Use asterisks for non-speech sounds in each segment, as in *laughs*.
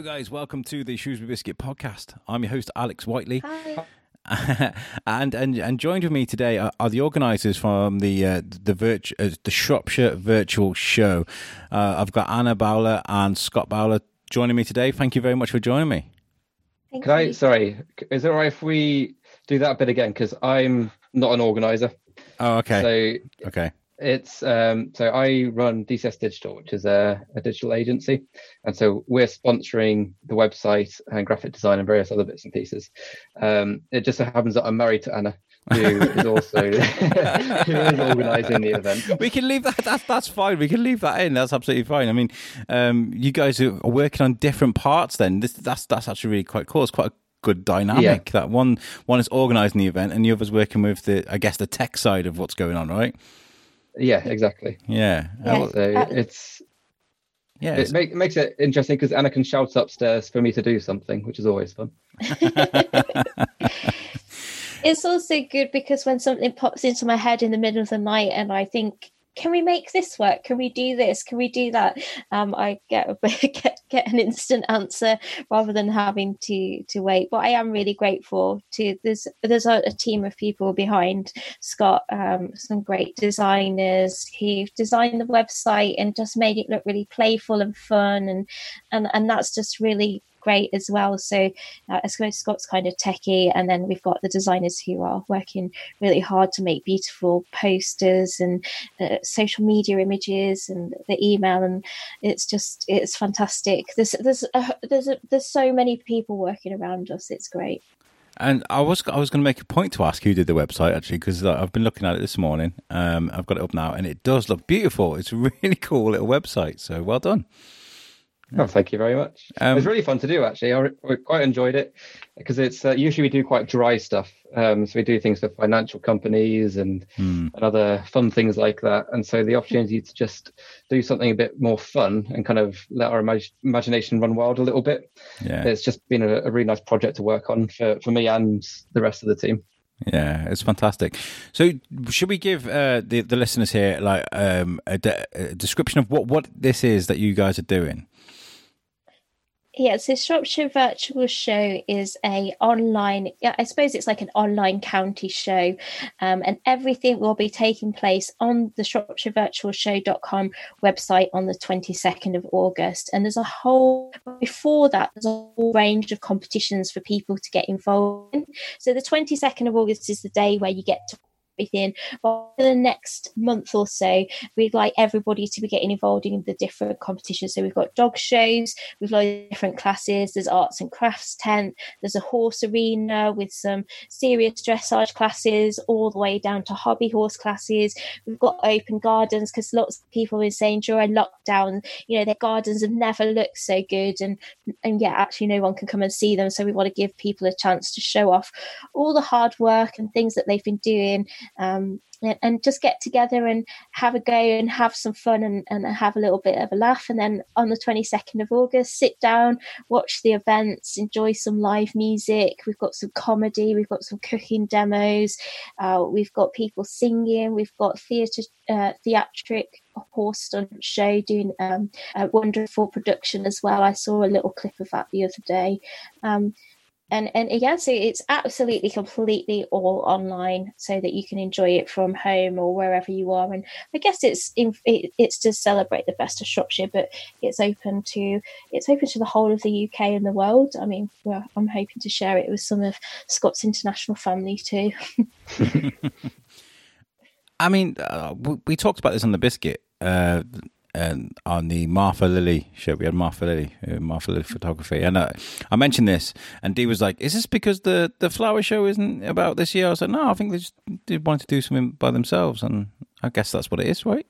Hello, guys. Welcome to the Shrewsbury Biscuit podcast. I'm your host, Alex Whiteley. Hi. *laughs* and, and and joined with me today are, are the organisers from the uh, the virtu- uh, the Shropshire Virtual Show. Uh, I've got Anna Bowler and Scott Bowler joining me today. Thank you very much for joining me. Thank Can I? Sorry, is it all right if we do that bit again? Because I'm not an organizer. Oh, okay, So okay, it's um, so I run DCS Digital, which is a, a digital agency, and so we're sponsoring the website and graphic design and various other bits and pieces. Um, it just so happens that I'm married to Anna, who is also *laughs* who is organising the event. we can leave that. That's that's fine. We can leave that in. That's absolutely fine. I mean, um, you guys are working on different parts. Then this that's that's actually really quite cool. It's quite a good dynamic. That one one is organising the event, and the other's working with the I guess the tech side of what's going on, right? Yeah, exactly. Yeah, Yeah. So Uh, it's yeah. it, make, it makes it interesting because Anna can shout upstairs for me to do something, which is always fun. *laughs* *laughs* It's also good because when something pops into my head in the middle of the night and I think, can we make this work? Can we do this? Can we do that? Um, I get, a, *laughs* get get an instant answer rather than having to to wait. But I am really grateful to there's there's a, a team of people behind Scott, um, some great designers who've designed the website and just made it look really playful and fun, and and and that's just really great as well. So uh, I suppose Scott's kind of techie, and then we've got the designers who are working really hard to make beautiful posters and uh, social media images and the email, and it's just it's fantastic. There's there's uh, there's a, there's so many people working around us. It's great. And I was I was going to make a point to ask who did the website actually because I've been looking at it this morning. Um, I've got it up now, and it does look beautiful. It's a really *laughs* cool little website. So well done. Oh, thank you very much. Um, it was really fun to do, actually. I, re- I quite enjoyed it because it's uh, usually we do quite dry stuff. Um, so we do things for financial companies and, Hmm. and other fun things like that. And so the opportunity to just do something a bit more fun and kind of let our imag- imagination run wild a little bit. Yeah, It's just been a, a really nice project to work on for, for me and the rest of the team. yeah, it's fantastic. So should we give uh, the the listeners here like um, a, de- a description of what what this is that you guys are doing? Yeah, so Shropshire Virtual Show is a online. I suppose it's like an online county show, um, and everything will be taking place on the ShropshireVirtualShow.com website on the twenty second of August. And there's a whole before that. There's a whole range of competitions for people to get involved in. So the twenty second of August is the day where you get to everything. But for the next month or so, we'd like everybody to be getting involved in the different competitions. So we've got dog shows, we've got different classes. There's arts and crafts tent. There's a horse arena with some serious dressage classes, all the way down to hobby horse classes. We've got open gardens because lots of people have been saying during lockdown, you know, their gardens have never looked so good, and and yeah, actually no one can come and see them. So we want to give people a chance to show off all the hard work and things that they've been doing um, and, just get together and have a go and have some fun and, and have a little bit of a laugh. And then on the 22nd of August, sit down, watch the events, enjoy some live music. We've got some comedy, we've got some cooking demos, uh, we've got people singing, we've got theatre, uh, theatric horse stunt show doing um, a wonderful production as well. I saw a little clip of that the other day. Um, and and yeah, so it's absolutely completely all online, so that you can enjoy it from home or wherever you are. And I guess it's in, it, it's to celebrate the best of Shropshire, but it's open to it's open to the whole of the UK and the world. I mean, I'm hoping to share it with some of Scott's international family too. *laughs* I mean, uh, we, we talked about this on the biscuit. Uh, and on the Martha Lily show, we had Martha Lily, uh, Martha Lily photography, and uh, I mentioned this, and Dee was like, "Is this because the the flower show isn't about this year?" I was like, "No, I think they just did want to do something by themselves, and I guess that's what it is, right?"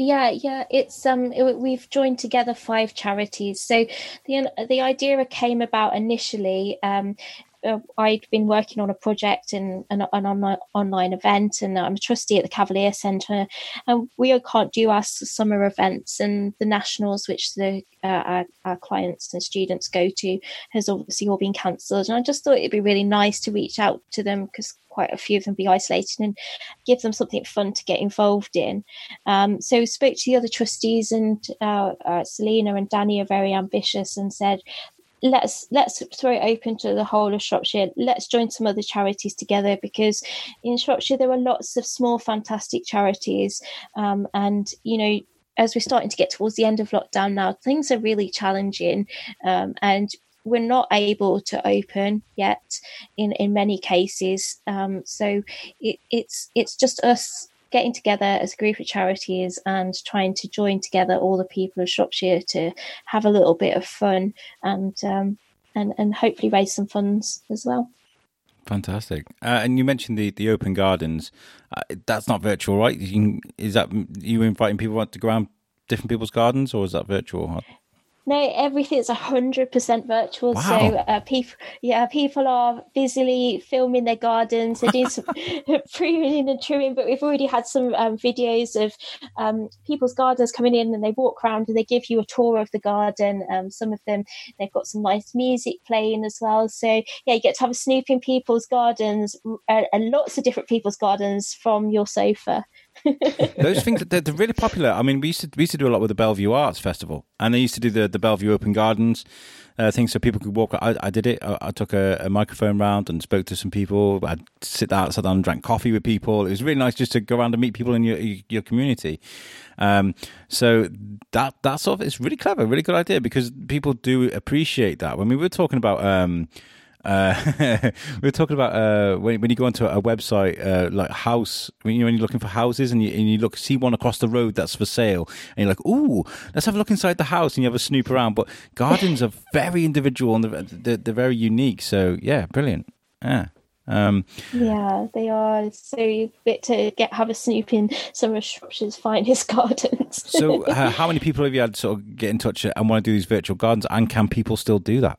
Yeah, yeah, it's um it, we've joined together five charities. So the the idea came about initially um uh, I'd been working on a project and an, online, online event, and I'm a trustee at the Cavalier Centre. And we can't do our summer events, and the nationals, which the uh, our, our, clients and students go to, has obviously all been cancelled. And I just thought it'd be really nice to reach out to them because quite a few of them be isolated and give them something fun to get involved in. Um, so spoke to the other trustees, and uh, uh, Selena and Danny are very ambitious and said let's let's throw it open to the whole of Shropshire. Let's join some other charities together because in Shropshire there are lots of small, fantastic charities, um, and you know. As we're starting to get towards the end of lockdown now, things are really challenging, um, and we're not able to open yet in in many cases. Um, so it, it's it's just us getting together as a group of charities and trying to join together all the people of Shropshire to have a little bit of fun and um, and and hopefully raise some funds as well. Fantastic. Uh, and you mentioned the, the open gardens. Uh, that's not virtual, right? Can, is that you inviting people to go around different people's gardens, or is that virtual? No, everything's hundred percent virtual. Wow. So uh, people, yeah, people are busily filming their gardens. They're doing some *laughs* *laughs* pruning and trimming, but we've already had some um, videos of um, people's gardens coming in, and they walk around and they give you a tour of the garden. Um, some of them they've got some nice music playing as well. So yeah, you get to have a snoop in people's gardens uh, and lots of different people's gardens from your sofa. Those things they're, they're, really popular. I mean, we used to we used to do a lot with the Belle Vue Arts Festival, and they used to do the the Belle Vue Open Gardens uh, things so people could walk. I, I did it. I, I took a, a, microphone round and spoke to some people. I'd sit out, sat down, and drank coffee with people. It was really nice just to go around and meet people in your your community. Um, so that that sort of it's really clever, really good idea because people do appreciate that. When we were talking about. Um, uh, we *laughs* were talking about uh, when, when you go onto a website uh, like house, when, you, when you're looking for houses and you, and you look see one across the road that's for sale, and you're like, "Ooh, let's have a look inside the house," and you have a snoop around. But gardens are very individual and they're, they're, they're very unique. So yeah, brilliant. Yeah. Um, yeah, they are. So you get to get have a snoop in some of Shropshire's finest *laughs* gardens. so, *laughs* uh, how many people have you had sort of get in touch and want to do these virtual gardens? And can people still do that?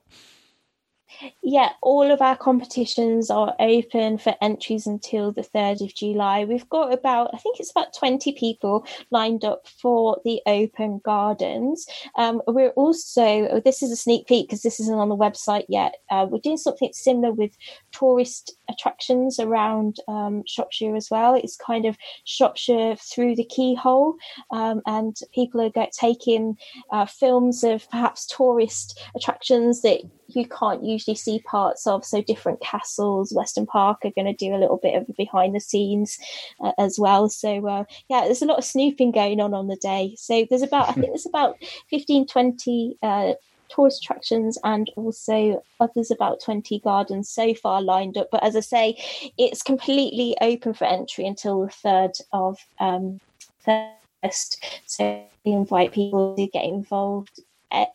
Yeah, all of our competitions are open for entries until the 3rd of July. We've got about, I think it's about 20 people lined up for the open gardens. Um, we're also, this is a sneak peek because this isn't on the website yet. Uh, we're doing something similar with tourist attractions around um, Shropshire as well. It's kind of Shropshire through the keyhole, um, and people are taking uh, films of perhaps tourist attractions that you can't usually see parts of. So different castles, Weston Park are going to do a little bit of behind the scenes uh, as well. So uh, yeah, there's a lot of snooping going on on the day. So there's about I think there's about 15, 20 uh, tourist attractions and also others about 20 gardens so far lined up. But as I say, it's completely open for entry until the 3rd of um, first. So we invite people to get involved.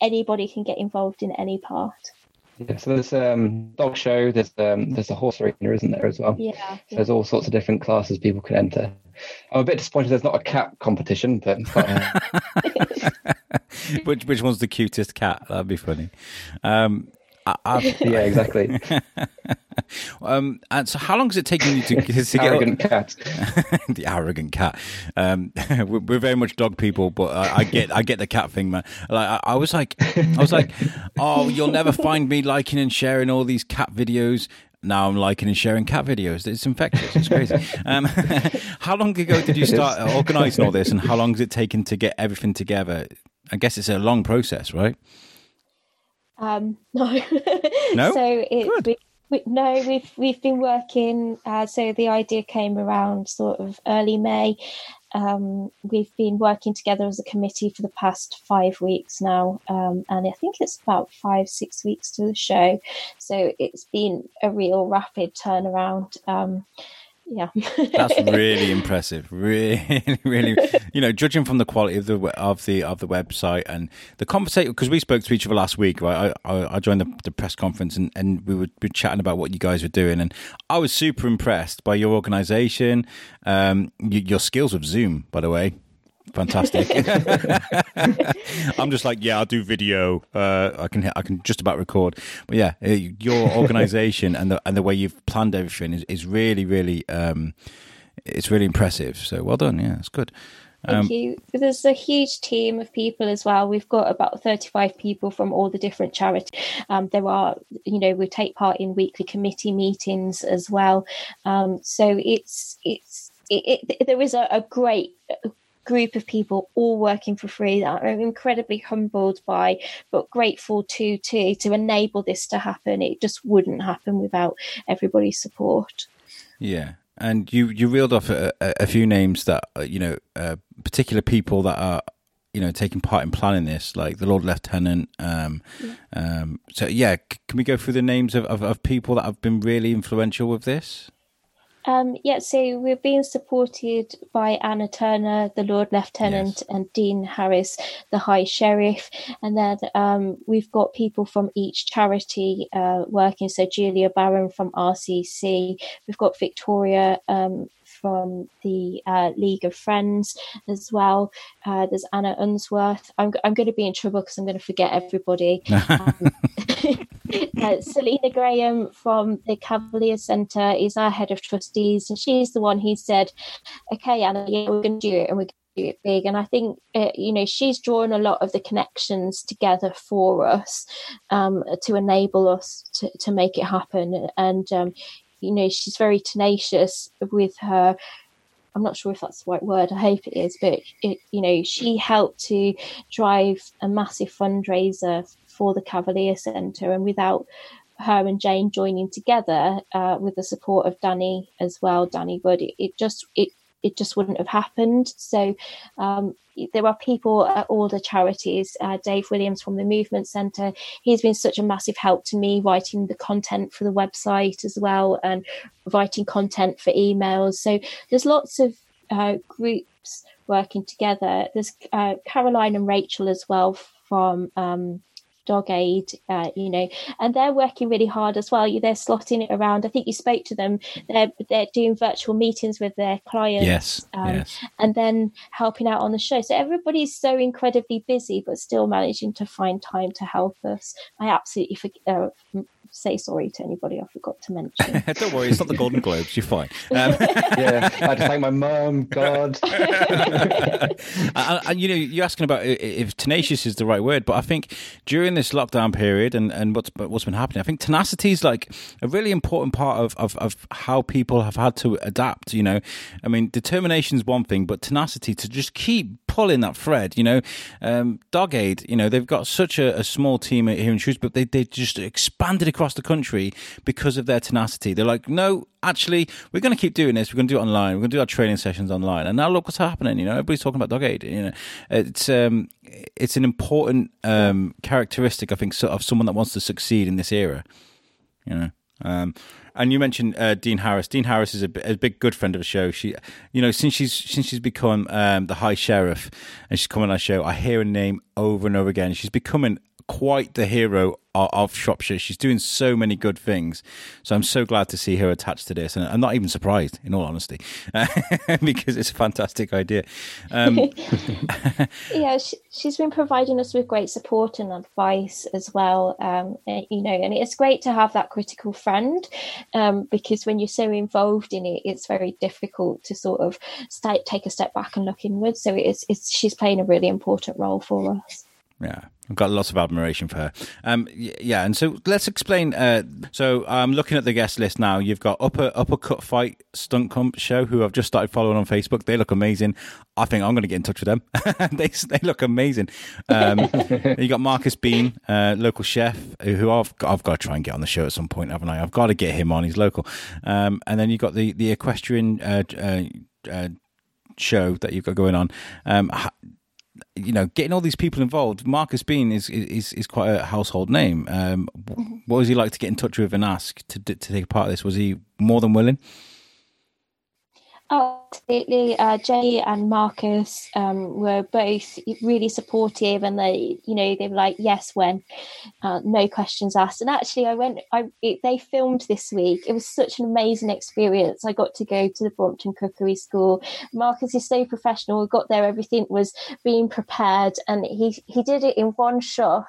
Anybody can get involved in any part. Yeah, so there's um dog show, there's um there's a horse arena, isn't there as well? Yeah. So there's all sorts of different classes people can enter. I'm a bit disappointed there's not a cat competition, but, but *laughs* which which one's the cutest cat? That'd be funny. Um, Yeah, exactly. *laughs* um, and so, how long is it taking you to, *laughs* to arrogant get cat? *laughs* the arrogant cat. Um, we're very much dog people, but I, I, get I get the cat thing, man. Like I, I, was like, I was like, oh, you'll never find me liking and sharing all these cat videos. Now I'm liking and sharing cat videos. It's infectious. It's crazy. Um, how long ago did you start organising all this, and how long has it taken to get everything together? I guess it's a long process, right? Um, *laughs* no. no. so it, we, we, no, we've we've been working. Uh, so the idea came around sort of early May. Um, we've been working together as a committee for the past five weeks now, um, and I think it's about five six weeks to the show. So it's been a real rapid turnaround. Um, yeah. That's *laughs* really impressive. Really *laughs* really you know judging from the quality of the of the of the website and the conversation because we spoke to each other last week right? I i, I joined the, the, press conference and and we were, we were chatting about what you guys were doing and i was super impressed by your organization um your skills with zoom by the way fantastic. *laughs* I'm just like, yeah, I'll do video. Uh, I can I can just about record. But yeah, uh, your organisation and the and the way you've planned everything is, is really really um, it's really impressive. So well done. Yeah, it's good. Thank um, you. There's a huge team of people as well. We've got about 35 people from all the different charities. Um, there are, you know, we take part in weekly committee meetings as well. Um, so it's it's it, it, there is a, a great group of people all working for free that I'm incredibly humbled by, but grateful to to to enable this to happen. It just wouldn't happen without everybody's support. Yeah, and you you reeled off a, a few names that uh, you know uh, particular people that are you know taking part in planning this, like the Lord Lieutenant. Um, yeah. Um, so yeah, can we go through the names of, of, of people that have been really influential with this? Um, yeah, so we're being supported by Anna Turner, the Lord Lieutenant, yes. and Dean Harris, the High Sheriff. And then um, we've got people from each charity uh, working. So Julia Barron from RCC, we've got Victoria um, from the uh, League of Friends as well. Uh, there's Anna Unsworth. I'm, I'm going to be in trouble because I'm going to forget everybody. *laughs* um, *laughs* uh, Selena Graham from the Cavalier Centre is our head of trustees, and she's the one who said, "Okay, Anna, yeah, we're going to do it, and we're." do it big and i think uh, you know she's drawn a lot of the connections together for us um, to enable us to, to make it happen and um, you know she's very tenacious with her I'm not sure if that's the right word. I hope it is, but it, you know, she helped to drive a massive fundraiser for the Cavalier Centre, and without her and Jane joining together uh, with the support of Danny as well, Danny Wood, it, it just it it just wouldn't have happened. So um, there are people at all the charities. Uh, Dave Williams from the Movement Centre, he's been such a massive help to me writing the content for the website as well and writing content for emails. So there's lots of uh, groups working together. There's uh, Caroline and Rachel as well from um, Dog Aid, uh, you know, and they're working really hard as well. They're slotting it around. I think you spoke to them. They're they're doing virtual meetings with their clients, yes, um, yes. and then helping out on the show. So everybody's so incredibly busy, but still managing to find time to help us. I absolutely forget, uh, say sorry to anybody I forgot to mention. *laughs* Don't worry, it's not the Golden Globes. You're fine. Um, *laughs* yeah, I had to thank my mum. God. *laughs* and, and, you know, you're asking about if tenacious is the right word, but I think during this lockdown period and, and what's what's been happening, I think tenacity is like a really important part of, of, of how people have had to adapt. You know, I mean, determination is one thing, but tenacity to just keep pulling that thread. You know, um, Dog Aid, you know, they've got such a, a small team here in Shrewsbury, but they they just expanded across the country because of their tenacity. They're like, no, actually, we're going to keep doing this. We're going to do it online. We're going to do our training sessions online. And now look what's happening. You know, everybody's talking about dog aid. You know, it's um, it's an important um, characteristic, I think, of someone that wants to succeed in this era. You know. Um, and you mentioned uh, Dean Harris. Dean Harris is a, big good friend of the show. She, you know, since she's since she's become um, the High Sheriff and she's come on our show, I hear her name over and over again. She's becoming quite the hero of Shropshire. She's doing so many good things. So I'm so glad to see her attached to this. And I'm not even surprised, in all honesty, *laughs* because it's a fantastic idea. Um, *laughs* *laughs* yeah, she, has been providing us with great support and advice as well. Um, eh, you know, and it's great to have that critical friend um, because when you're so involved in it, it's very difficult to sort of start, take a step back and look inwards. So it's, it's she's playing a really important role for us. Yeah. I've got lots of admiration for her. Um, yeah, and so let's explain. Uh, so I'm looking at the guest list now. You've got Upper Upper Cut Fight Stunt Comp Show, who I've just started following on Facebook. They look amazing. I think I'm going to get in touch with them. *laughs* they they look amazing. Um, *laughs* you got Marcus Bean, uh, local chef, who I've got, I've got to try and get on the show at some point, haven't I? I've got to get him on. He's local. Um, and then you got the the equestrian. Uh, uh, uh show that you've got going on. Um, you know, getting all these people involved. Marcus Bean is is is quite a household name. Um, mm-hmm. what was he like to get in touch with and ask to to take part of this? Was he more than willing? Absolutely. Uh, Jay and Marcus um, were both really supportive, and they, you know, they were like, "Yes," when uh, no questions asked. And actually, I went. I it, they filmed this week. It was such an amazing experience. I got to go to the Brompton Cookery School. Marcus is so professional. We got there, everything was being prepared, and he he did it in one shot.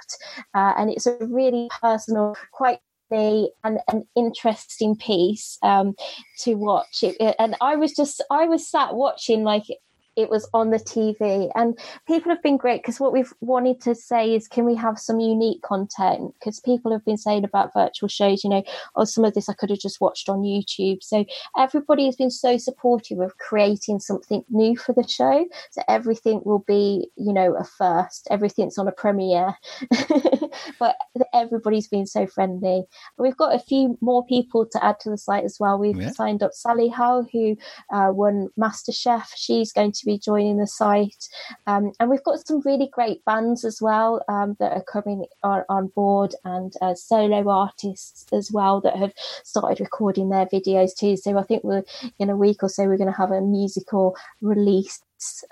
Uh, and it's a really personal, quite an, an interesting piece um, to watch. It, and I was just, I was sat watching like it was on the TV. And people have been great because what we've wanted to say is, can we have some unique content? Because people have been saying about virtual shows, you know, oh, some of this I could have just watched on YouTube. So everybody has been so supportive of creating something new for the show. So everything will be, you know, a first. Everything's on a premiere. *laughs* but everybody's been so friendly. We've got a few more people to add to the site as well. We've yeah. signed up Sally Howe, who uh, won MasterChef. She's going to be joining the site. Um, and we've got some really great bands as well um, that are coming on, on board and uh, solo artists as well that have started recording their videos too. So I think we're in a week or so, we're going to have a musical release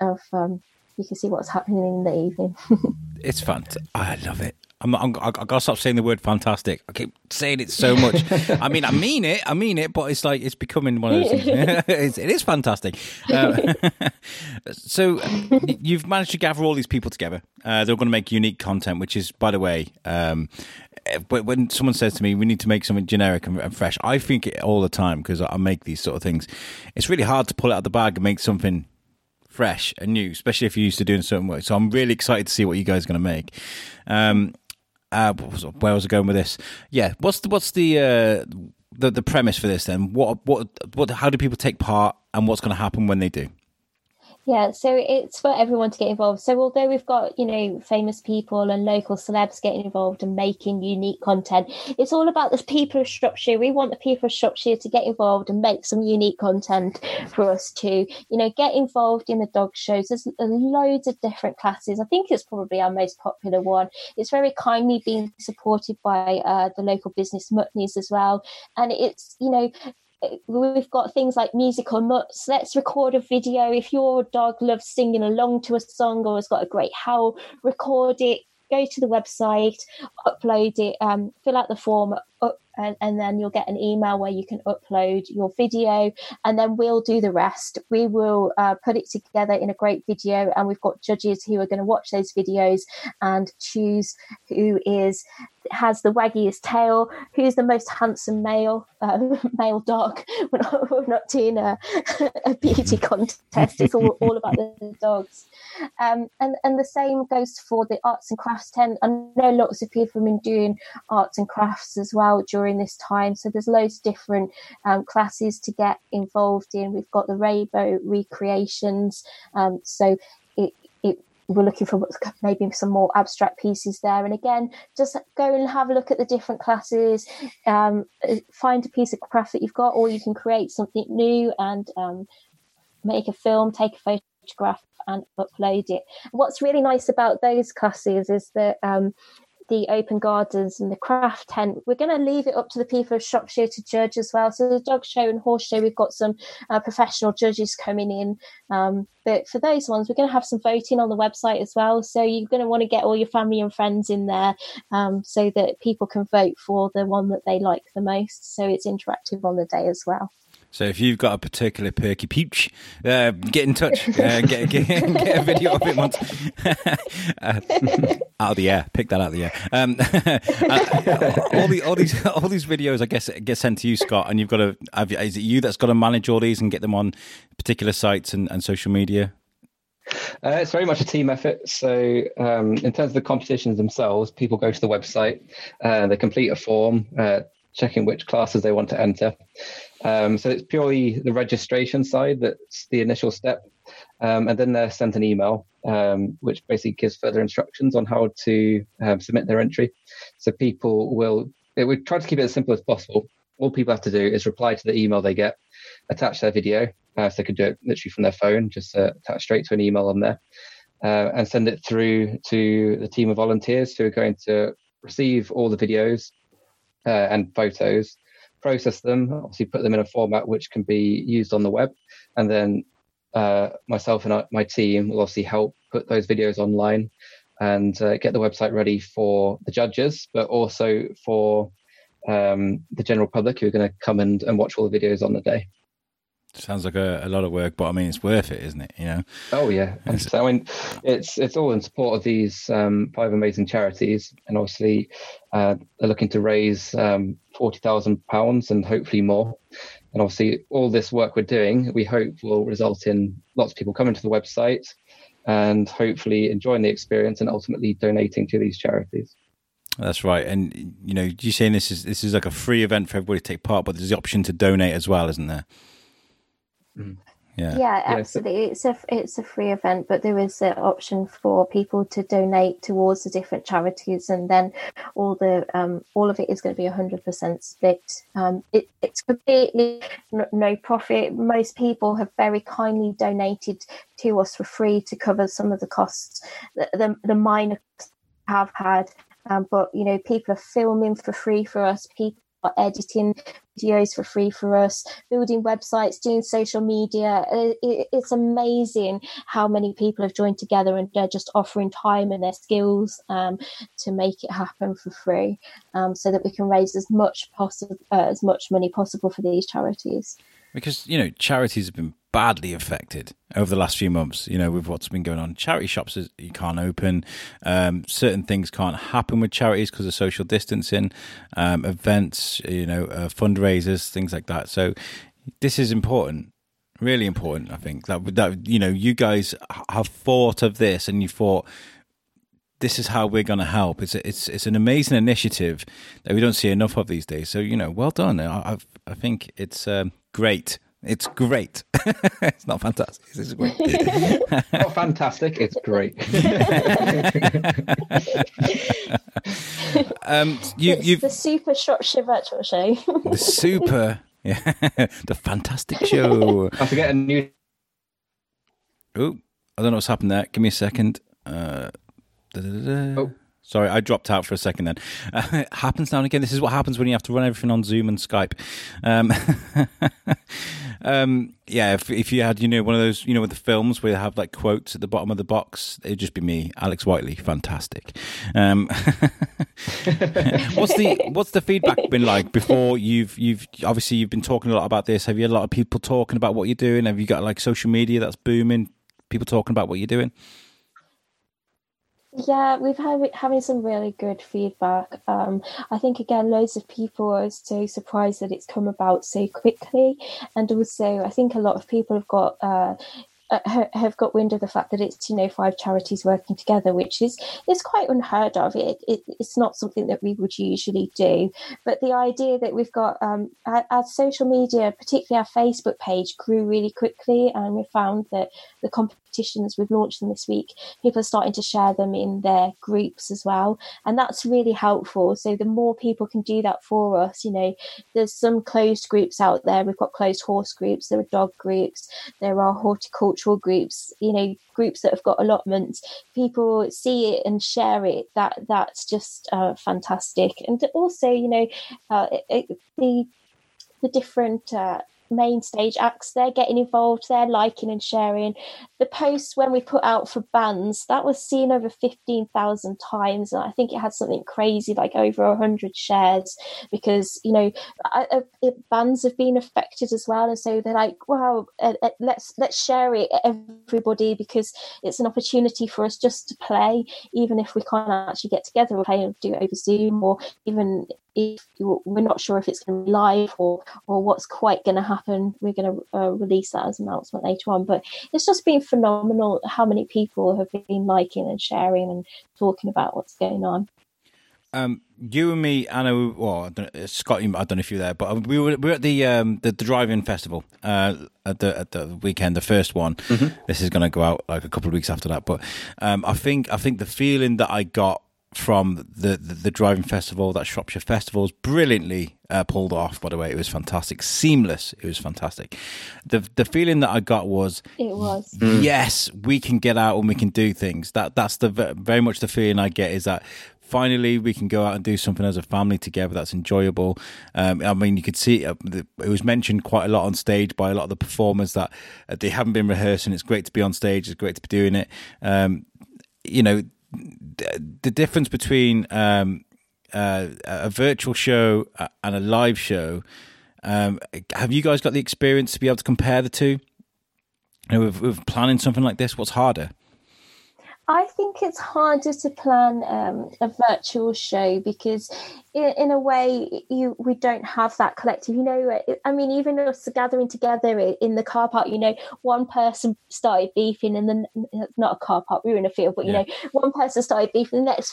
of. Um, you can see what's happening in the evening. *laughs* it's fun. I love it. I'm, I'm, I gotta stop saying the word fantastic. I keep saying it so much. *laughs* I mean, I mean it. I mean it, but it's like it's becoming one of those things. *laughs* *laughs* it's, it is fantastic. Uh, so you've managed to gather all these people together. Uh, they're going to make unique content, which is, by the way, um, when someone says to me, "We need to make something generic and, and fresh," I think it all the time because I make these sort of things. It's really hard to pull out of the bag and make something fresh and new, especially if you're used to doing certain work. So I'm really excited to see what you guys are going to make. Um, uh, where was I going with this? Yeah, what's the what's the uh, the the premise for this then? What what what? How do people take part, and what's going to happen when they do? Yeah, so it's for everyone to get involved. So although we've got, you know, famous people and local celebs getting involved and making unique content, it's all about the people of Shropshire. We want the people of Shropshire to get involved and make some unique content for us to, you know, get involved in the dog shows. There's loads of different classes. I think it's probably our most popular one. It's very kindly being supported by uh, the local business Mutneys as well. And it's, you know, we've got things like musical mutts. Let's record a video. If your dog loves singing along to a song or has got a great howl, record it. Go to the website, upload it, um, fill out the form, up, and, and, then you'll get an email where you can upload your video and then we'll do the rest we will uh, put it together in a great video and we've got judges who are going to watch those videos and choose who is has the waggiest tail who's the most handsome male uh, *laughs* male dog *laughs* we're not, we're not doing a, *laughs* a beauty contest it's all, all about the dogs um, and and the same goes for the arts and crafts tent i know lots of people have been doing arts and crafts as well during this time. So there's loads of different um, classes to get involved in. We've got the rainbow recreations. Um, so we're looking for maybe some more abstract pieces there. And again, just go and have a look at the different classes, um, find a piece of craft that you've got, or you can create something new and um, make a film, take a photograph and upload it. What's really nice about those classes is that um, the open gardens and the craft tent. We're going to leave it up to the people of Shropshire to judge as well. So the dog show and horse show, we've got some uh, professional judges coming in. Um, but for those ones, we're going to have some voting on the website as well. So you're going to want to get all your family and friends in there um, so that people can vote for the one that they like the most. So it's interactive on the day as well. So if you've got a particular perky peach, uh, get in touch. Uh, get, get, get, a video of it once. uh, *laughs* out of the air. Pick that out of the air. Um, *laughs* uh, all, the, all these all these videos, I guess, get sent to you, Scott, and you've got to. Have, is it you that's got to manage all these and get them on particular sites and, and social media? Uh, it's very much a team effort. So, um, in terms of the competitions themselves, people go to the website, uh, they complete a form, uh, checking which classes they want to enter. Um, so it's purely the registration side that's the initial step. Um, and then they're sent an email, um, which basically gives further instructions on how to um, submit their entry. So people will, it would try to keep it as simple as possible. All people have to do is reply to the email they get, attach their video. Uh, so they could do it literally from their phone, just uh, attach straight to an email on there, uh, and send it through to the team of volunteers who are going to receive all the videos uh, and photos process them, obviously put them in a format which can be used on the web, and then uh, myself and my team will obviously help put those videos online and uh, get the website ready for the judges, but also for um, the general public who are going to come and, and watch all the videos on the day. Sounds like a, a, lot of work, but I mean, it's worth it, isn't it? You know. Oh yeah. *laughs* So I mean, it's it's all in support of these um, five amazing charities, and obviously uh, they're looking to raise um, forty thousand pounds and hopefully more. And obviously, all this work we're doing, we hope will result in lots of people coming to the website and hopefully enjoying the experience and ultimately donating to these charities. That's right, and you know, you're saying this is this is like a free event for everybody to take part, but there's the option to donate as well, isn't there? Mm. Yeah, yeah, absolutely. It's a it's a free event, but there is an option for people to donate towards the different charities, and then all the um, all of it is going to be hundred percent split. Um, it, it's completely no profit. Most people have very kindly donated to us for free to cover some of the costs, the the, the minor have had. Um, but you know, people are filming for free for us. People editing videos for free for us, building websites, doing social media. it's amazing how many people have joined together and they're just offering time and their skills um, to make it happen for free, um, so that we can raise as much possible, uh, as much money possible for these charities. Because you know, charities have been badly affected over the last few months. You know, with what's been going on, charity shops you can't open. Um, certain things can't happen with charities because of social distancing. Um, events, you know, uh, fundraisers, things like that. So this is important, really important. I think that that you know, you guys have thought of this and you thought this is how we're going to help. It's a, it's it's an amazing initiative that we don't see enough of these days. So you know, well done. I I've, i think it's um, great it's great. *laughs* it's not fantastic. It's great. *laughs* not fantastic. It's great. *laughs* um, you, it's you've the super Shropshire virtual show. the super, yeah, the fantastic show. I forget a new. Oh, I don't know what's happened there. Give me a second. Uh, oh. Sorry, I dropped out for a second then. Uh, it *laughs* happens now and again. This is what happens when you have to run everything on Zoom and Skype. Um, *laughs* um, yeah, if, if you had, you know, one of those, you know, with the films where they have like quotes at the bottom of the box, it'd just be me, Alex Whiteley. Fantastic. Um, *laughs* what's the what's the feedback been like before you've you've obviously you've been talking a lot about this? Have you had a lot of people talking about what you're doing? Have you got like social media that's booming? People talking about what you're doing? Yeah, we've had having some really good feedback. Um, I think again, loads of people are so surprised that it's come about so quickly, and also I think a lot of people have got uh, uh, have got wind of the fact that it's you know five charities working together, which is is quite unheard of. It, it it's not something that we would usually do, but the idea that we've got um, our, our, social media, particularly our Facebook page, grew really quickly, and we found that the competitions we've launched them this week, people are starting to share them in their groups as well, and that's really helpful. So the more people can do that for us, you know, there's some closed groups out there. We've got closed horse groups, there are dog groups, there are horticultural groups, you know, groups that have got allotments, people see it and share it. That that's just uh, fantastic. And also, you know, uh, it, it, the the different uh, main stage acts they're getting involved they're liking and sharing. The post when we put out for bands that was seen over 15,000 times and I think it had something crazy like over 100 shares because you know I, I, bands have been affected as well and so they're like wow uh, uh, let's let's share it everybody because it's an opportunity for us just to play even if we can't actually get together or play and do it over Zoom or even if we're not sure if it's going to be live or or what's quite going to happen, we're going to uh, release that as an announcement later on. But it's just been phenomenal how many people have been liking and sharing and talking about what's going on. Um, you and me, Anna, well, I Scott, I don't know if you were there, but we were, we were at the um, the, the drive-in festival uh, at the at the weekend, the first one. Mm-hmm. This is going to go out like a couple of weeks after that, but um, I think I think the feeling that I got from the, the, the drive-in festival, that Shropshire festival, was brilliantly uh, pulled off. By the way, it was fantastic, seamless. It was fantastic. The the feeling that I got was, it was mm. yes, we can get out and we can do things. That that's the very much the feeling I get is that finally we can go out and do something as a family together that's enjoyable. Um, I mean, you could see uh, it was mentioned quite a lot on stage by a lot of the performers that uh, they haven't been rehearsing. It's great to be on stage. It's great to be doing it. Um, you know, the difference between um, uh, a virtual show and a live show. Um, have you guys got the experience to be able to compare the two? You know, with, with planning something like this, what's harder? I think it's harder to plan um, a virtual show because, in, in, a way, you we don't have that collective. You know, I mean, even us gathering together in the car park. You know, one person started beefing, and then not a car park. We were in a field, but you yeah. know, one person started beefing. The next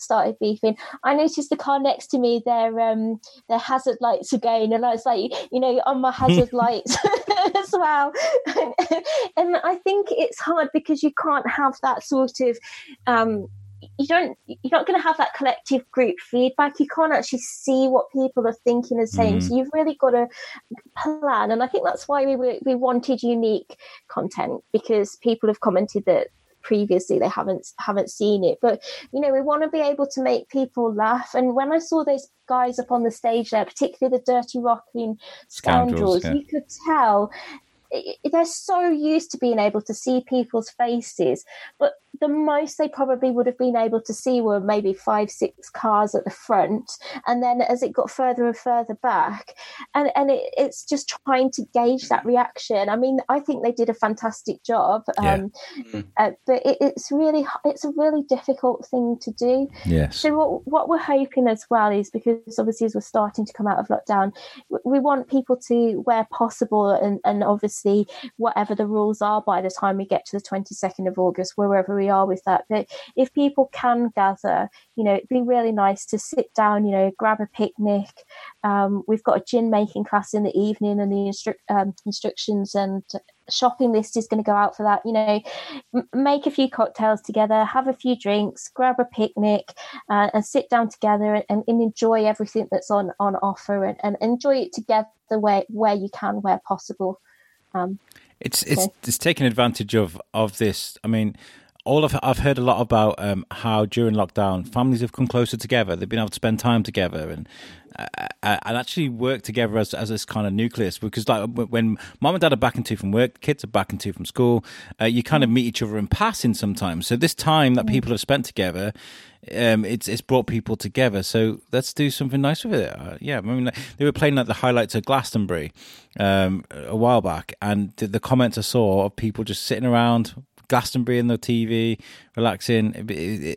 started beefing. I noticed the car next to me, their um their hazard lights are going, and I was like, you know, on my hazard *laughs* lights *laughs* as well. *laughs* and I think it's hard because you can't have that sort of um you don't you're not going to have that collective group feedback you can't actually see what people are thinking and saying mm. so you've really got to plan and i think that's why we were, we wanted unique content because people have commented that previously they haven't haven't seen it. But you know we want to be able to make people laugh. And when i saw those guys up on the stage there particularly the dirty rocking scoundrels, scoundrels yeah. you could tell they're so used to being able to see people's faces. But the most they probably would have been able to see were maybe five, six cars at the front. And then as it got further and further back, and, and it, it's just trying to gauge that reaction. I mean, I think they did a fantastic job. Yeah. Um, mm-hmm. uh, but it, it's really, it's a really difficult thing to do. Yes. So what, what we're hoping as well is because obviously as we're starting to come out of lockdown, we want people to, where possible, and, and obviously whatever the rules are by the time we get to the 22nd of August, wherever we we are with that. But if people can gather, you know, it'd be really nice to sit down, you know, grab a picnic. Um, we've got a gin making class in the evening, and the instru- um, instructions and shopping list is going to go out for that. You know, m- make a few cocktails together, have a few drinks, grab a picnic, uh, and sit down together and, and, enjoy everything that's on on offer, and, and enjoy it together where where you can, where possible. Um, it's it's it's taking advantage of of this. I mean, all of I've heard a lot about um, how during lockdown families have come closer together. They've been able to spend time together and uh, uh and actually work together as as this kind of nucleus. Because like when mom and dad are back into from work, kids are back into from school, uh, you kind of meet each other in passing sometimes. So this time that people have spent together. Um, it's it's brought people together, so let's do something nice with it. Uh, yeah, I mean, they were playing like the highlights of Glastonbury um, a while back, and the, the comments I saw of people just sitting around Glastonbury and the TV, relaxing,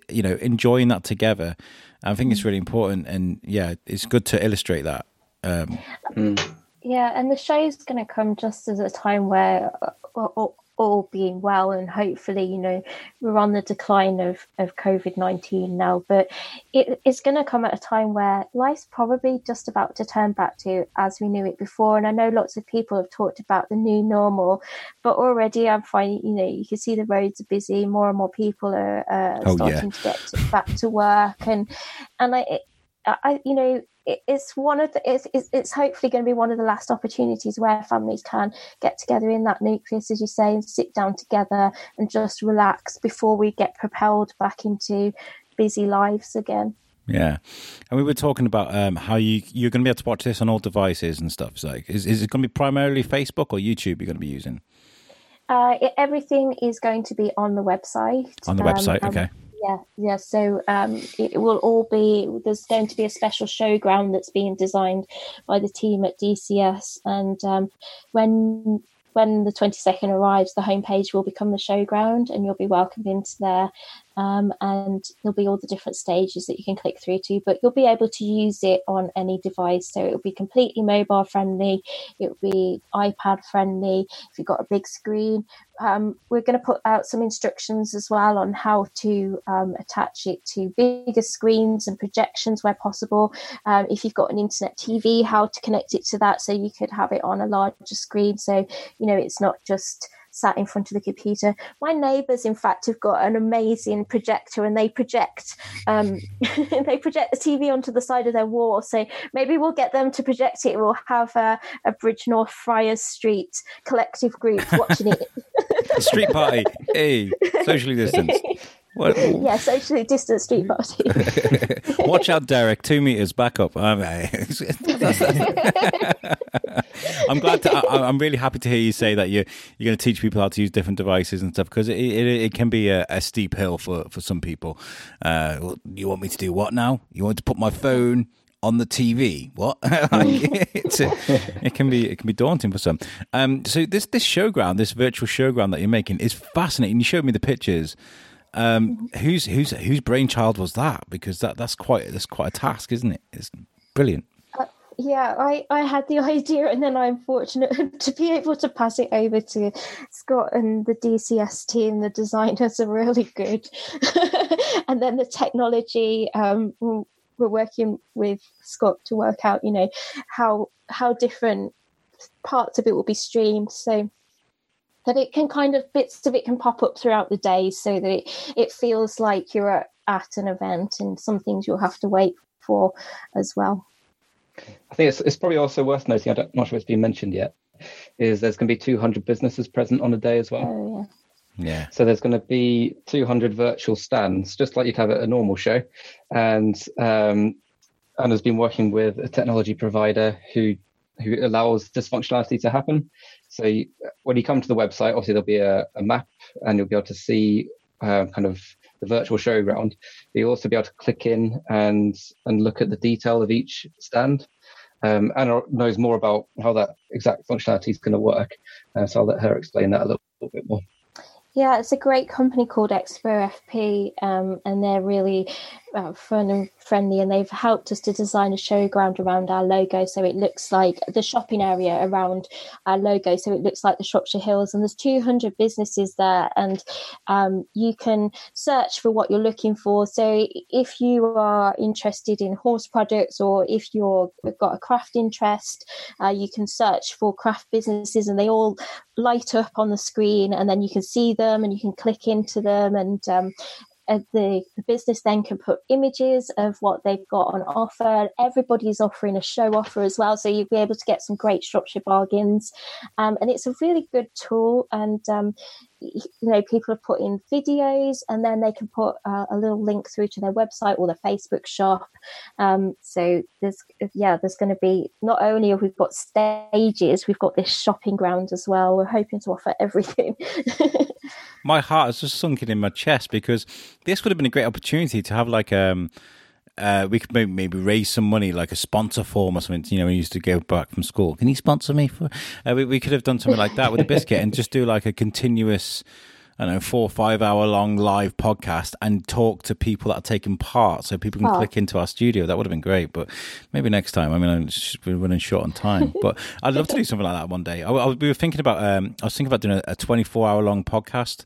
you know, enjoying that together. I think it's really important, and yeah, it's good to illustrate that. Um, mm. Yeah, and the show's going to come just as a time where uh, all being well and hopefully you know we're on the decline of of covid-19 now. But it's going to come at a time where life's probably just about to turn back to as we knew it before. And i know lots of people have talked about the new normal but already i'm finding you know you can see the roads are busy more and more people are uh, oh, starting yeah. to get to, back to work. And and i I, you know, it's one of the it's, it's hopefully going to be one of the last opportunities where families can get together in that nucleus as you say and sit down together and just relax before we get propelled back into busy lives again yeah, and we were talking about um, how you you're going to be able to watch this on all devices and stuff. So, like, is is it going to be primarily Facebook or YouTube you're going to be using? Uh, it, everything is going to be on the website. On the website, um, okay. Yeah, yeah. So um, it will all be. There's going to be a special showground that's being designed by the team at DCS, and um, when when the 22nd arrives, the homepage will become the showground, and you'll be welcomed into there. Um, and there'll be all the different stages that you can click through to, but you'll be able to use it on any device. So it'll be completely mobile friendly, it'll be iPad friendly. If you've got a big screen, um, we're going to put out some instructions as well on how to um, attach it to bigger screens and projections where possible. Um, if you've got an internet TV, how to connect it to that so you could have it on a larger screen. So, you know, it's not just sat in front of the computer. My neighbours, in fact, have got an amazing projector, and they project um, *laughs* they project the TV onto the side of their wall. So maybe we'll get them to project it. We'll have a, a Bridgnorth Friars Street collective group watching it. *laughs* a street party, hey, socially distanced. *laughs* What? yeah, socially distant street *laughs* party. *laughs* Watch out, Derek. Two meters back up. I'm *laughs* glad. To, I, am really happy to hear you say that you're you're going to teach people how to use different devices and stuff because it, it, it can be a, a, steep hill for for some people. Uh, you want me to do what now? You want to put my phone on the TV. What? it can be it can be daunting for some. Um, so this this showground, this virtual showground that you're making, is fascinating. You showed me the pictures. Um, whose whose whose brainchild was that? Because that that's quite that's quite a task, isn't it? It's brilliant. Uh, yeah, I, I had the *laughs* idea, and then I'm fortunate *laughs* to be able to pass it over to Scott and the DCS team. The designers are really good, *laughs* and then the technology. Um, we're working with Scott to work out, you know, how how different parts of it will be streamed. So that it can kind of bits of it can pop up throughout the day so that it, it feels like you're at, at an event and some things you'll have to wait for as well. I think it's, it's probably also worth noting, I'm not sure it's been mentioned yet, is there's going to be 200 businesses present on a day as well. Oh, yeah. Yeah. So there's going to be 200 virtual stands, just like you'd have at a normal show. And um, Anna's been working with a technology provider who who allows this functionality to happen. So you, when you come to the website, obviously there'll be a, a map, and you'll be able to see uh, kind of the virtual showground. You'll also be able to click in and and look at the detail of each stand. Um, Anna knows more about how that exact functionality is going to work, uh, so I'll let her explain that a little, little bit more. Yeah, it's a great company called Expo FP, um, and they're really uh, fun and friendly. And they've helped us to design a showground around our logo, so it looks like the shopping area around our logo, so it looks like the Shropshire Hills. And there's 200 businesses there, and um, you can search for what you're looking for. So if you are interested in horse products, or if you've got a craft interest, uh, you can search for craft businesses, and they all light up on the screen, and then you can see them them and you can click into them and um, uh, the, the, business then can put images of what they've got on offer. Everybody's offering a show offer as well, so you'll be able to get some great Shropshire bargains. Um, and it's a really good tool. And um, you know, people have put in videos, and then they can put uh, a little link through to their website or their Facebook shop. Um, so there's yeah, there's going to be not only have we got stages, we've got this shopping ground as well. We're hoping to offer everything. *laughs* my heart has just sunken in my chest because this would have been a great opportunity to have like um uh, we could maybe, maybe raise some money, like a sponsor form or something. You know, we used to go back from school. Can you sponsor me for? Uh, we, we could have done something like that with a biscuit and just do like a continuous I don't know, four or five hour long live podcast and talk to people that are taking part so people can oh. click into our studio. That would have been great, but maybe next time. I mean, we're running short on time, but *laughs* I'd love to do something like that one day. I, I, we were thinking about, um, I was thinking about doing a 24 hour long podcast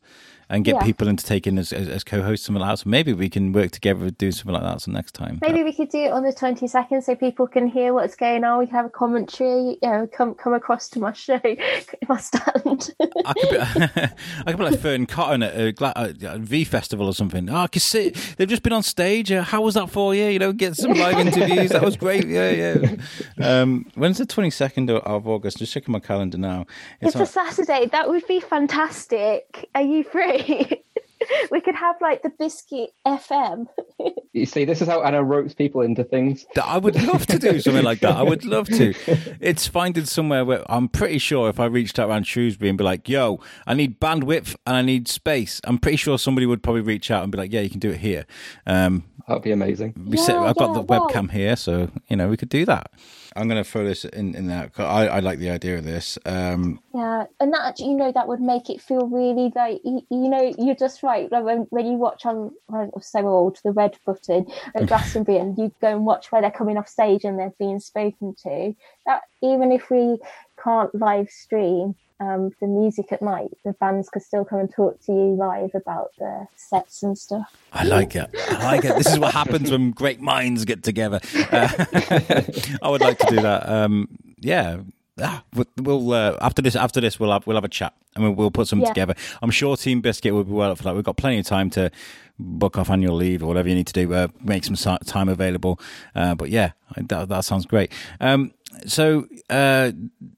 and get yeah. people into taking as, as, as, co-hosts something like that. So maybe we can work together and do something like that. So next time, maybe we could do it on the twenty second, so people can hear what's going on. We can have a commentary. You know, come come across to my show, *laughs* my stand. I could be, *laughs* *laughs* I could be like Fearne Cotton at a, a, V festival or something. Oh, I can see they've just been on stage. Uh, how was that for you? You know, get some live interviews. that was great. Yeah, yeah. Um, when's the twenty second of August? Just checking my calendar now. It's, it's a Saturday. That would be fantastic. Are you free? *laughs* we could have like the biscuit FM. *laughs* you see, this is how Anna ropes people into things. I would love to do *laughs* something like that. I would love to. It's finding somewhere where I'm pretty sure if I reached out around Shrewsbury and be like, "Yo, I need bandwidth and I need space," I'm pretty sure somebody would probably reach out and be like, "Yeah, you can do it here." Um, That'd be amazing. We yeah, I've got the webcam here, so you know we could do that. I'm going to throw this in in there. I, I like the idea of this. Um, yeah, and that you know that would make it feel really like you, you know you're just right. Like when, when you watch on I'm so old the red button at *laughs* Glastonbury, and you go and watch where they're coming off stage and they're being spoken to. That even if we can't live stream, um, the music at night, the bands could still come and talk to you live about the sets and stuff. I like it. I like it. This is what happens when great minds get together. Uh, *laughs* I would like to do that. Um, yeah. Ah, we'll uh, after this after this we'll have we'll have a chat and we'll, we'll put something yeah. together. I'm sure Team Biscuit will be well up for that. We've got plenty of time to book off annual leave or whatever you need to do, uh, make some time available. Uh, but yeah, that, that sounds great. Um, so uh,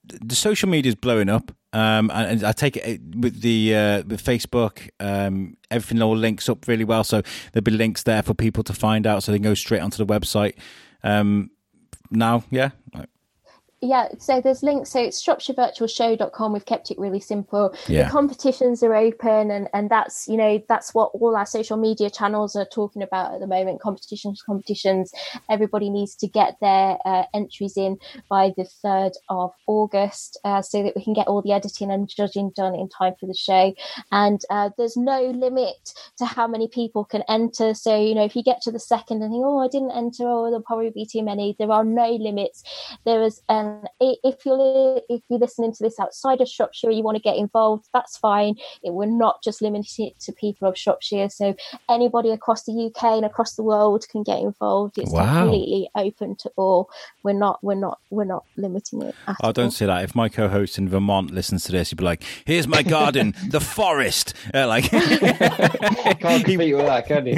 the social media is blowing up Um, and, I take it with the uh, with Facebook, um, everything all links up really well. So there'll be links there for people to find out, so they can go straight onto the website. Um, now, yeah, yeah, so there's links. So it's shropshirevirtualshow.com. We've kept it really simple. Yeah. The competitions are open, and and that's you know that's what all our social media channels are talking about at the moment. Competitions, competitions. Everybody needs to get their uh, entries in by the third of August, uh, so that we can get all the editing and judging done in time for the show. And uh, there's no limit to how many people can enter. So you know if you get to the second and think, oh, I didn't enter, or there'll probably be too many. There are no limits. There is um, if you're if you're listening to this outside of Shropshire, you want to get involved, that's fine. It we're not just limited to people of Shropshire, so anybody across the UK and across the world can get involved. It's Wow. completely open to all. We're not we're not we're not limiting it. At Oh, all. don't say that. If my co-host in Vermont listens to this, he'd be like, "Here's my garden, *laughs* the forest." Uh, like, *laughs* Can't *laughs* compete with that, can you?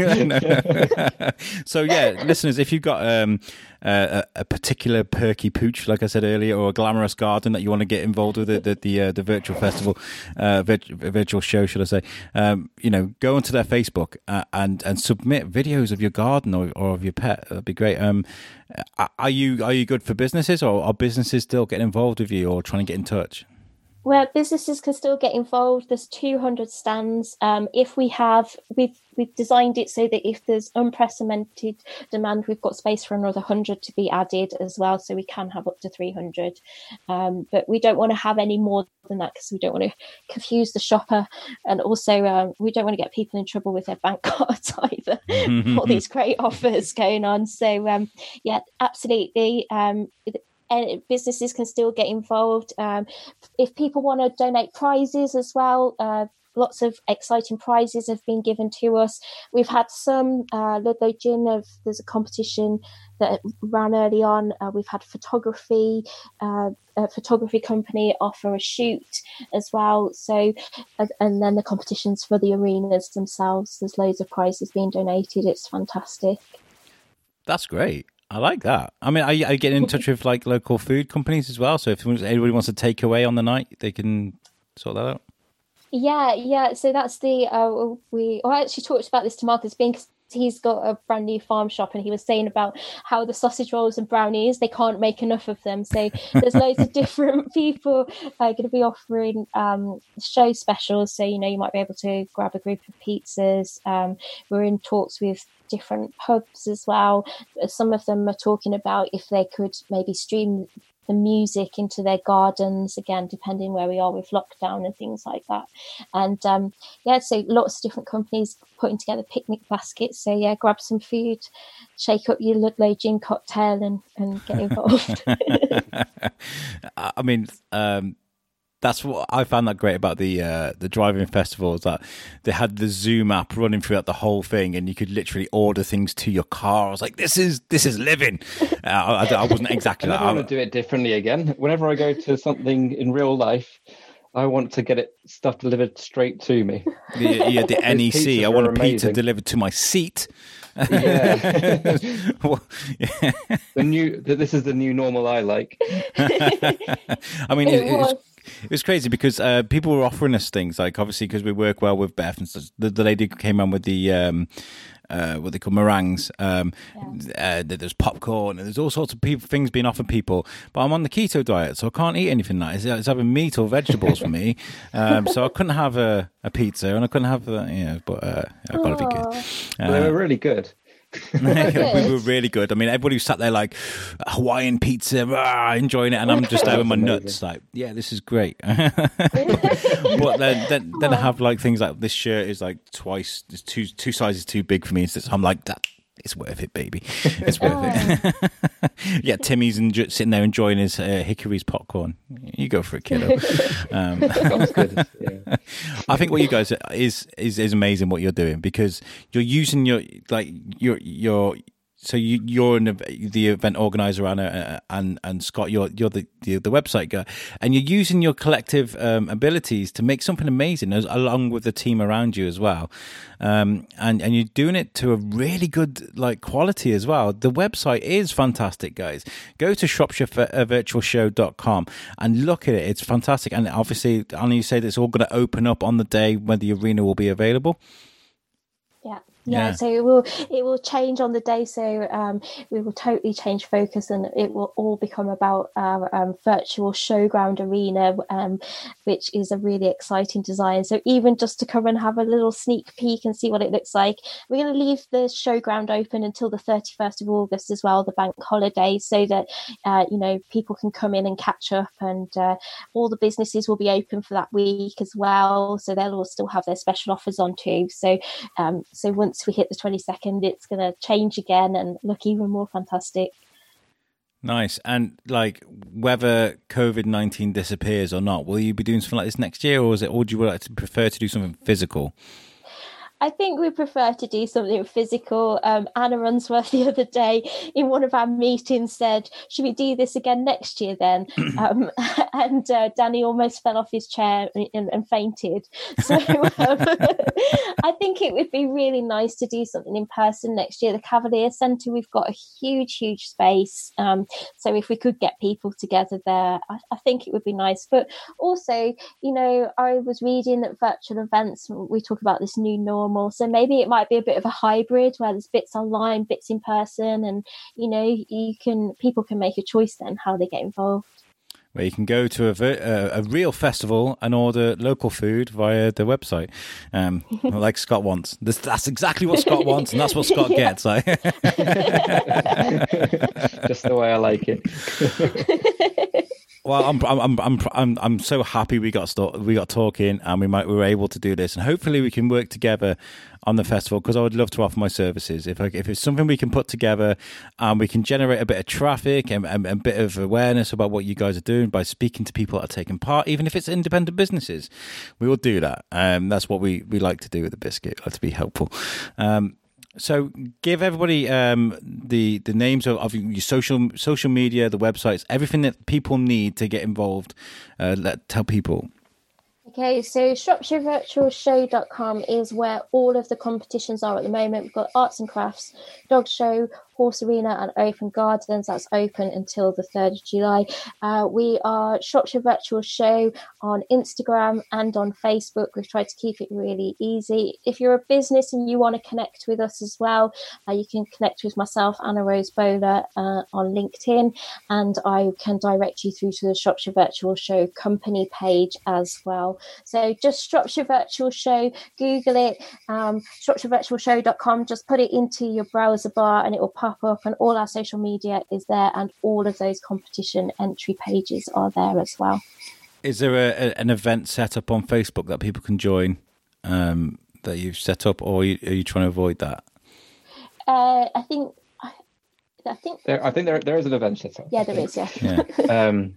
so yeah, listeners, if you've got um, uh, a, a particular perky pooch, like I said earlier, or a glamorous garden that you want to get involved with, the the the, uh, the virtual festival, uh, virt- virtual show, should I say? Um, you know, go onto their Facebook uh, and and submit videos of your garden or, or of your pet. That'd be great. Um, are you are you good for businesses, or are businesses still getting involved with you, or trying to get in touch? Where businesses can still get involved. There's 200 stands. Um, if we have, we've we've designed it so that if there's unprecedented demand, we've got space for another 100 to be added as well, so we can have up to 300. Um, but we don't want to have any more than that because we don't want to confuse the shopper, and also um, we don't want to get people in trouble with their bank *laughs* cards either. *laughs* All these great offers going on. So um, yeah, absolutely. Um, and businesses can still get involved. Um, if people want to donate prizes as well, uh, lots of exciting prizes have been given to us. We've had some uh, Ludlow Gin of there's a competition that ran early on. Uh, we've had photography, uh, a photography company offer a shoot as well. So, and, and then the competitions for the arenas themselves. There's loads of prizes being donated. It's fantastic. That's great. I like that. I mean, I, are you getting in touch with like local food companies as well? So if anybody wants to take away on the night, they can sort that out. Yeah, yeah. So that's the uh, we. I actually talked about this to Marcus Bean 'cause he's got a brand new farm shop, and he was saying about how the sausage rolls and brownies they can't make enough of them. So there's loads of *laughs* different people uh, going to be offering um, show specials. So you know you might be able to grab a group of pizzas. Um, we're in talks with different pubs as well. Some of them are talking about if they could maybe stream the music into their gardens again depending where we are with lockdown and things like that. And um, yeah so lots of different companies putting together picnic baskets. So yeah grab some food shake up your ludlow gin cocktail and, and get involved. *laughs* I mean, um, that's what I found that great about the uh, the drive-in festival is that they had the Zoom app running throughout the whole thing, and you could literally order things to your car. I was like, "This is this is living." *laughs* Uh, I, I wasn't exactly I that. I- want to do it differently again. Whenever I go to something in real life, I want to get it stuff delivered straight to me. the, yeah, the *laughs* NEC. I want a pizza delivered to my seat. Yeah. *laughs* Well, yeah. the new, this is the new normal I like. I mean, it, It was. It was crazy because uh, people were offering us things like obviously because we work well with Beth and such, the, the lady who came on with the um, uh, what they call meringues. Um, uh, there's popcorn and there's all sorts of people, things being offered people. But I'm on the keto diet, so I can't eat anything like it's, it's having meat or vegetables for me. *laughs* Um, so I couldn't have a, a pizza and I couldn't have uh, you know, but uh, I've got to be good. Aw. But they were really good. *laughs* we were really good. I mean, everybody sat there like Hawaiian pizza, rah, enjoying it, and I'm just with my nuts, like, yeah, this is great. *laughs* but then, then, then I have like things like this shirt is like twice, it's two two sizes too big for me. So I'm like that. It's worth it, baby. *laughs* It's worth it. *laughs* yeah, Timmy's enjo- sitting there enjoying his uh, Hickory's popcorn. You go for it, kiddo. *laughs* Um, good. Yeah. I think what you guys is is is amazing what you're doing because you're using your like your your so you, you're an, the event organizer and uh, and and Scott, you're you're the, the, the website guy, and you're using your collective um, abilities to make something amazing, as, along with the team around you as well. Um, and and you're doing it to a really good like quality as well. The website is fantastic, guys. Go to shropshirevirtualshow.com and look at it. It's fantastic, and obviously, Anna, you said it's all going to open up on the day when the arena will be available. Yeah. Yeah, so it will it will change on the day. So um, we will totally change focus and it will all become about our um, virtual showground arena um, which is a really exciting design. So even just to come and have a little sneak peek and see what it looks like we're going to leave the showground open until the 31st of august as well the bank holiday so that uh, you know people can come in and catch up and uh, all the businesses will be open for that week as well. So they'll all still have their special offers on too. So um, so once once we hit the 22nd, it's going to change again and look even more fantastic. Nice. And like whether COVID 19 disappears or not, will you be doing something like this next year or is it, or would you like to prefer to do something physical? I think we prefer to do something physical. Um, Anna Runsworth *laughs* the other day in one of our meetings said, "Should we do this again next year?" Then, *clears throat* um, *laughs* and uh, Danny almost fell off his chair and, and fainted. So, um, *laughs* I think it would be really nice to do something in person next year. The Cavalier Centre, we've got a huge, huge space. Um, so, if we could get people together there, I, I think it would be nice. But also, you know, I was reading that virtual events. We talk about this new norm normal. So maybe it might be a bit of a hybrid where there's bits online, bits in person, and you know you can people can make a choice then how they get involved. Where you can go to a, a, a real festival and order local food via the website, um, *laughs* like Scott wants. This, that's exactly what Scott wants, and that's what Scott yeah. *laughs* gets. Like. *laughs* Just the way I like it. Well, I'm I'm I'm I'm I'm so happy we got start, we got talking and we might we were able to do this and hopefully we can work together on the festival because I would love to offer my services if I, if it's something we can put together and we can generate a bit of traffic and, and, and, a bit of awareness about what you guys are doing by speaking to people that are taking part, even if it's independent businesses, we will do that. Um, that's what we we like to do with the biscuit, like to be helpful. Um, so give everybody um, the the names of, of, your social social media, the websites, everything that people need to get involved. Uh, let tell people. Okay, so ShropshireVirtualShow.com is where all of the competitions are at the moment. We've got arts and crafts, dog show, Horse Arena and Open Gardens. That's open until the 3rd of July. Uh, we are Shropshire Virtual Show on Instagram and on Facebook. We've tried to keep it really easy. If you're a business and you want to connect with us as well, uh, you can connect with myself, Anna Rose Bowler, uh, on LinkedIn, and I can direct you through to the Shropshire Virtual Show company page as well. So just Shropshire Virtual Show, Google it, um, ShropshireVirtualShow.com, just put it into your browser bar and it will pop pop up, and all our social media is there, and all of those competition entry pages are there as well. Is there a, a, an event set up on Facebook that people can join um, that you've set up, or are you, are you trying to avoid that? Uh, I think. I, think. There, I think there there is an event set up. Yeah, there is. Yeah. Yeah. *laughs* um,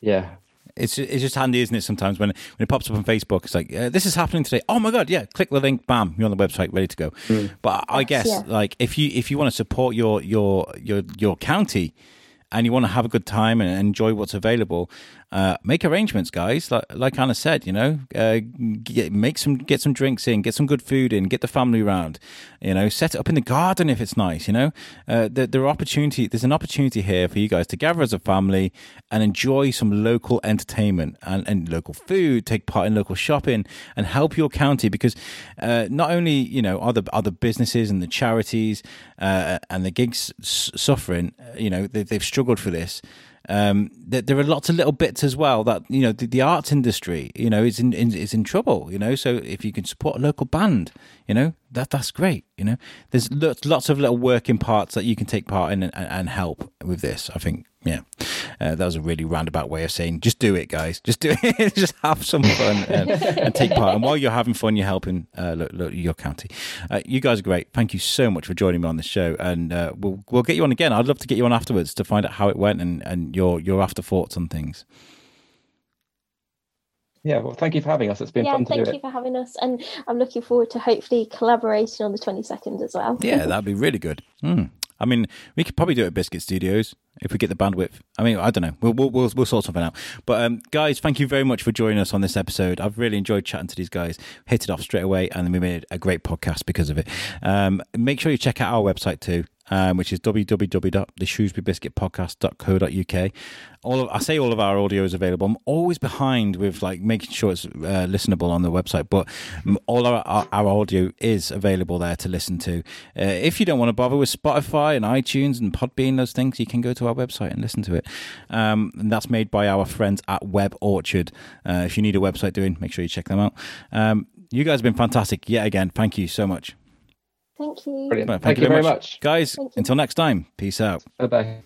yeah it's it's just handy, isn't it? Sometimes when when it pops up on Facebook, it's like uh, this is happening today. Oh my god, yeah! Click the link, bam, you're on the website, ready to go. Mm. But I guess yeah. like if you if you want to support your your your your county and you want to have a good time and enjoy what's available, uh, make arrangements, guys. Like like Anna said, you know, uh, get, make some get some drinks in, get some good food in, get the family around. You know, set it up in the garden if it's nice. You know, uh, there, there are opportunity. There's an opportunity here for you guys to gather as a family and enjoy some local entertainment and, and local food. Take part in local shopping and help your county because uh, not only you know are the other businesses and the charities uh, and the gigs suffering. You know, they, they've struggled for this um, there, there, are lots of little bits as well that you know the, the arts industry you know is in, in, is in trouble you know. So if you can support a local band you know that that's great you know there's lots, lots of little working parts that you can take part in and, and help with this i think yeah, uh, that was a really roundabout way of saying just do it, guys. Just do it. *laughs* just have some fun and, and, take part. And while you're having fun, you're helping uh, look, look, your county. Uh, you guys are great. Thank you so much for joining me on the show, and uh, we'll we'll get you on again. I'd love to get you on afterwards to find out how it went and, and your your after thoughts on things. Yeah, well, thank you for having us. It's been yeah, fun to do it. Thank you for having us, and I'm looking forward to hopefully collaborating on the 22nd as well. Yeah, that'd be really good. Mm. I mean, we could probably do it at Biscuit Studios if we get the bandwidth. I mean, I don't know. We'll we'll we'll, we'll sort something out. But um, guys, thank you very much for joining us on this episode. I've really enjoyed chatting to these guys. Hit it off straight away, and we made a great podcast because of it. Um, make sure you check out our website too um, which is www.theshrewsburybiscuitpodcast.co.uk. All of, I say all of our audio is available. I'm always behind with like making sure it's uh, listenable on the website, but all our, our, our, audio is available there to listen to. Uh, if you don't want to bother with Spotify and iTunes and Podbean, those things, you can go to our website and listen to it. Um, and that's made by our friends at Web Orchard. Uh, if you need a website doing, make sure you check them out. Um, you guys have been fantastic yet again. Thank you so much. Thank you. Brilliant. Thank, thank, you very much. much. Guys, until next time, peace out. Bye bye.